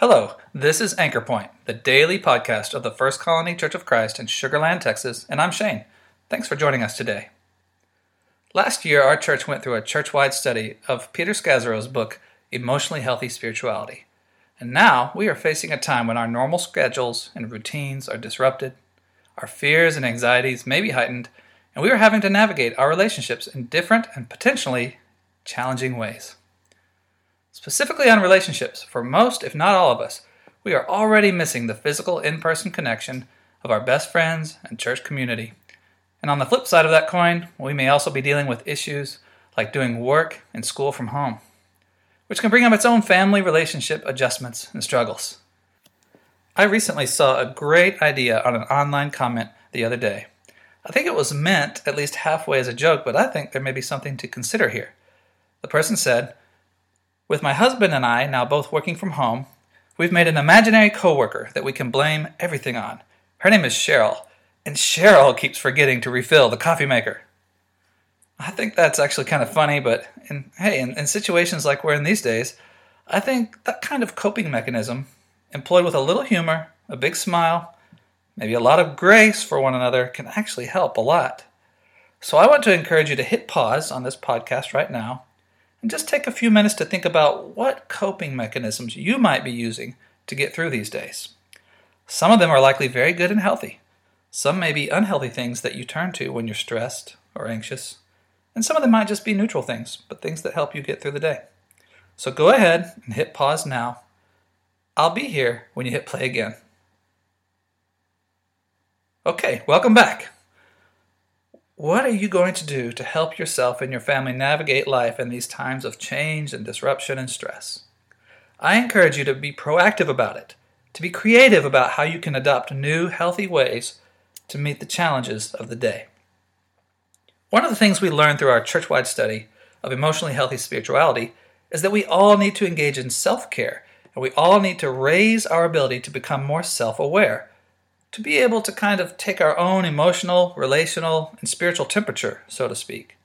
Hello, this is Anchor Point, the daily podcast of the First Colony Church of Christ in Sugar Land, Texas, and I'm Shane. Thanks for joining us today. Last year, our church went through a church wide study of Peter Scazzero's book, Emotionally Healthy Spirituality. And now we are facing a time when our normal schedules and routines are disrupted, our fears and anxieties may be heightened, and we are having to navigate our relationships in different and potentially challenging ways. Specifically on relationships, for most, if not all of us, we are already missing the physical in person connection of our best friends and church community. And on the flip side of that coin, we may also be dealing with issues like doing work and school from home, which can bring up its own family relationship adjustments and struggles. I recently saw a great idea on an online comment the other day. I think it was meant at least halfway as a joke, but I think there may be something to consider here. The person said, with my husband and I now both working from home, we've made an imaginary coworker that we can blame everything on. Her name is Cheryl, and Cheryl keeps forgetting to refill the coffee maker. I think that's actually kind of funny, but in, hey, in, in situations like we're in these days, I think that kind of coping mechanism, employed with a little humor, a big smile, maybe a lot of grace for one another, can actually help a lot. So I want to encourage you to hit pause on this podcast right now and just take a few minutes to think about what coping mechanisms you might be using to get through these days. Some of them are likely very good and healthy. Some may be unhealthy things that you turn to when you're stressed or anxious. And some of them might just be neutral things, but things that help you get through the day. So go ahead and hit pause now. I'll be here when you hit play again. Okay, welcome back. What are you going to do to help yourself and your family navigate life in these times of change and disruption and stress? I encourage you to be proactive about it, to be creative about how you can adopt new, healthy ways to meet the challenges of the day. One of the things we learned through our church wide study of emotionally healthy spirituality is that we all need to engage in self care and we all need to raise our ability to become more self aware to be able to kind of take our own emotional, relational, and spiritual temperature, so to speak,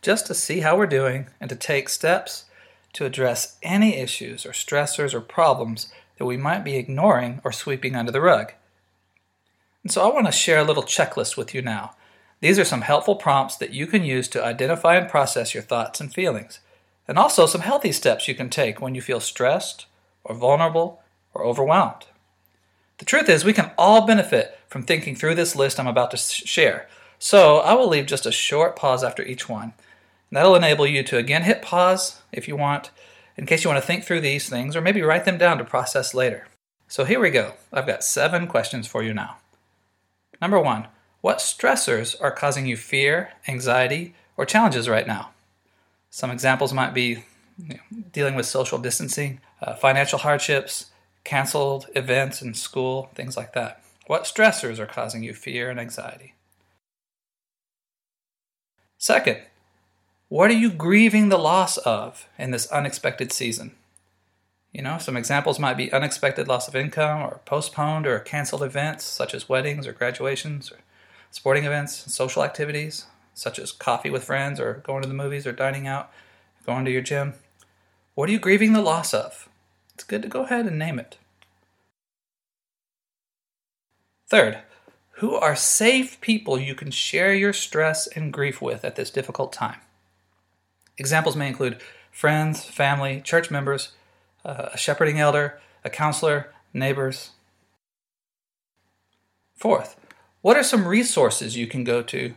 just to see how we're doing and to take steps to address any issues or stressors or problems that we might be ignoring or sweeping under the rug. And so I want to share a little checklist with you now. These are some helpful prompts that you can use to identify and process your thoughts and feelings, and also some healthy steps you can take when you feel stressed or vulnerable or overwhelmed. The truth is, we can all benefit from thinking through this list I'm about to share. So I will leave just a short pause after each one. That'll enable you to again hit pause if you want, in case you want to think through these things, or maybe write them down to process later. So here we go. I've got seven questions for you now. Number one, what stressors are causing you fear, anxiety, or challenges right now? Some examples might be you know, dealing with social distancing, uh, financial hardships, canceled events in school, things like that. What stressors are causing you fear and anxiety? Second, what are you grieving the loss of in this unexpected season? You know, some examples might be unexpected loss of income or postponed or canceled events such as weddings or graduations or sporting events, social activities such as coffee with friends or going to the movies or dining out, going to your gym. What are you grieving the loss of? It's good to go ahead and name it. Third, who are safe people you can share your stress and grief with at this difficult time? Examples may include friends, family, church members, uh, a shepherding elder, a counselor, neighbors. Fourth, what are some resources you can go to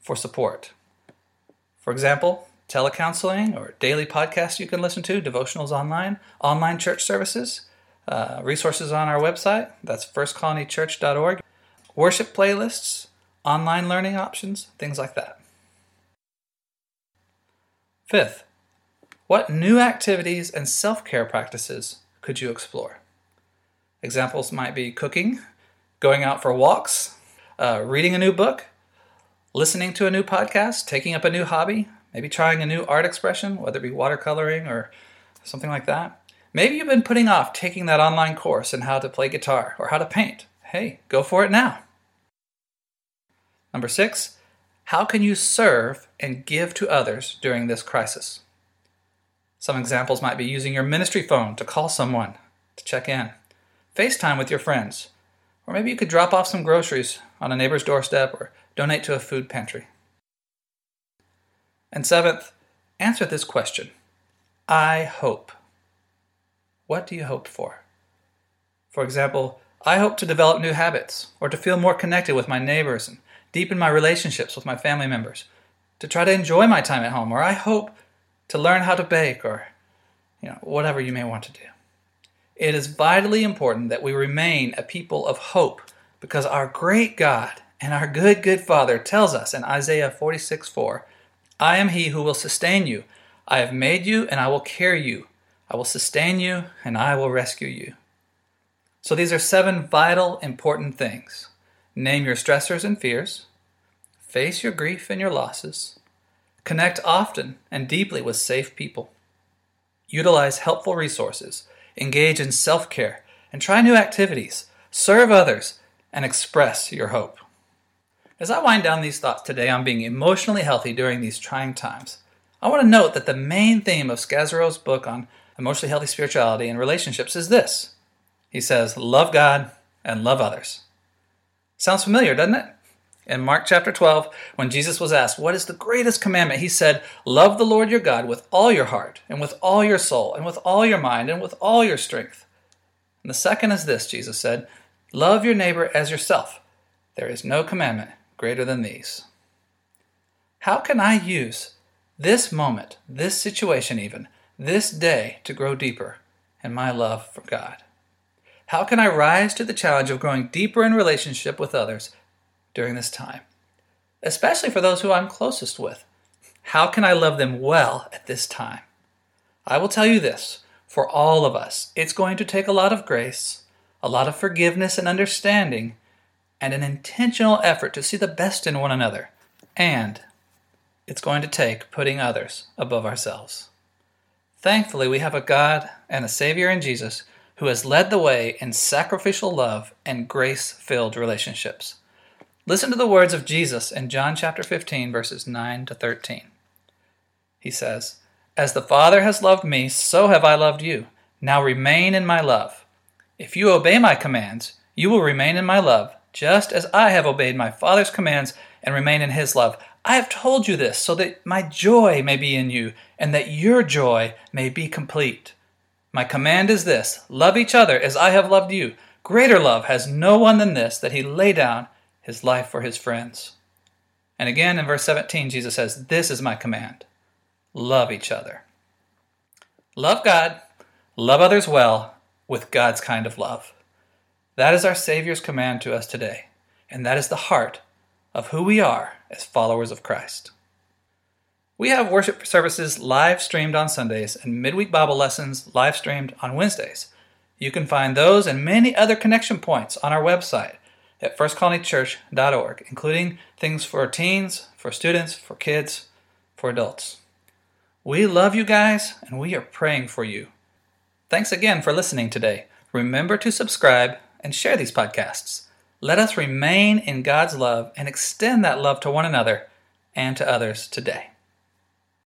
for support? For example, telecounseling or daily podcasts you can listen to, devotionals online, online church services, uh, resources on our website. That's firstcolonychurch.org. Worship playlists, online learning options, things like that. Fifth, what new activities and self care practices could you explore? Examples might be cooking, going out for walks, uh, reading a new book, listening to a new podcast, taking up a new hobby, Maybe trying a new art expression, whether it be watercoloring or something like that. Maybe you've been putting off taking that online course in how to play guitar or how to paint. Hey, go for it now. Number six, how can you serve and give to others during this crisis? Some examples might be using your ministry phone to call someone, to check in, FaceTime with your friends, or maybe you could drop off some groceries on a neighbor's doorstep or donate to a food pantry. And seventh, answer this question I hope. What do you hope for? For example, I hope to develop new habits or to feel more connected with my neighbors and deepen my relationships with my family members, to try to enjoy my time at home, or I hope to learn how to bake or you know, whatever you may want to do. It is vitally important that we remain a people of hope because our great God and our good, good Father tells us in Isaiah 46 4, I am he who will sustain you. I have made you and I will carry you. I will sustain you and I will rescue you. So these are seven vital, important things. Name your stressors and fears, face your grief and your losses, connect often and deeply with safe people, utilize helpful resources, engage in self care, and try new activities, serve others, and express your hope. As I wind down these thoughts today on being emotionally healthy during these trying times, I want to note that the main theme of Scazzero's book on emotionally healthy spirituality and relationships is this. He says, Love God and love others. Sounds familiar, doesn't it? In Mark chapter 12, when Jesus was asked, What is the greatest commandment? He said, Love the Lord your God with all your heart, and with all your soul, and with all your mind, and with all your strength. And the second is this, Jesus said, Love your neighbor as yourself. There is no commandment greater than these. How can I use this moment, this situation, even, this day to grow deeper in my love for God? How can I rise to the challenge of growing deeper in relationship with others during this time, especially for those who I'm closest with? How can I love them well at this time? I will tell you this for all of us, it's going to take a lot of grace, a lot of forgiveness and understanding, and an intentional effort to see the best in one another. And it's going to take putting others above ourselves. Thankfully, we have a God and a Savior in Jesus who has led the way in sacrificial love and grace filled relationships. Listen to the words of Jesus in John chapter 15, verses 9 to 13. He says, As the Father has loved me, so have I loved you. Now remain in my love. If you obey my commands, you will remain in my love, just as I have obeyed my Father's commands and remain in his love. I have told you this so that my joy may be in you, and that your joy may be complete. My command is this love each other as I have loved you. Greater love has no one than this, that he lay down his life for his friends. And again in verse 17, Jesus says, This is my command love each other. Love God, love others well, with God's kind of love. That is our Savior's command to us today, and that is the heart of who we are as followers of Christ. We have worship services live streamed on Sundays and midweek Bible lessons live streamed on Wednesdays. You can find those and many other connection points on our website at firstcolonychurch.org, including things for teens, for students, for kids, for adults. We love you guys and we are praying for you. Thanks again for listening today. Remember to subscribe and share these podcasts. Let us remain in God's love and extend that love to one another and to others today.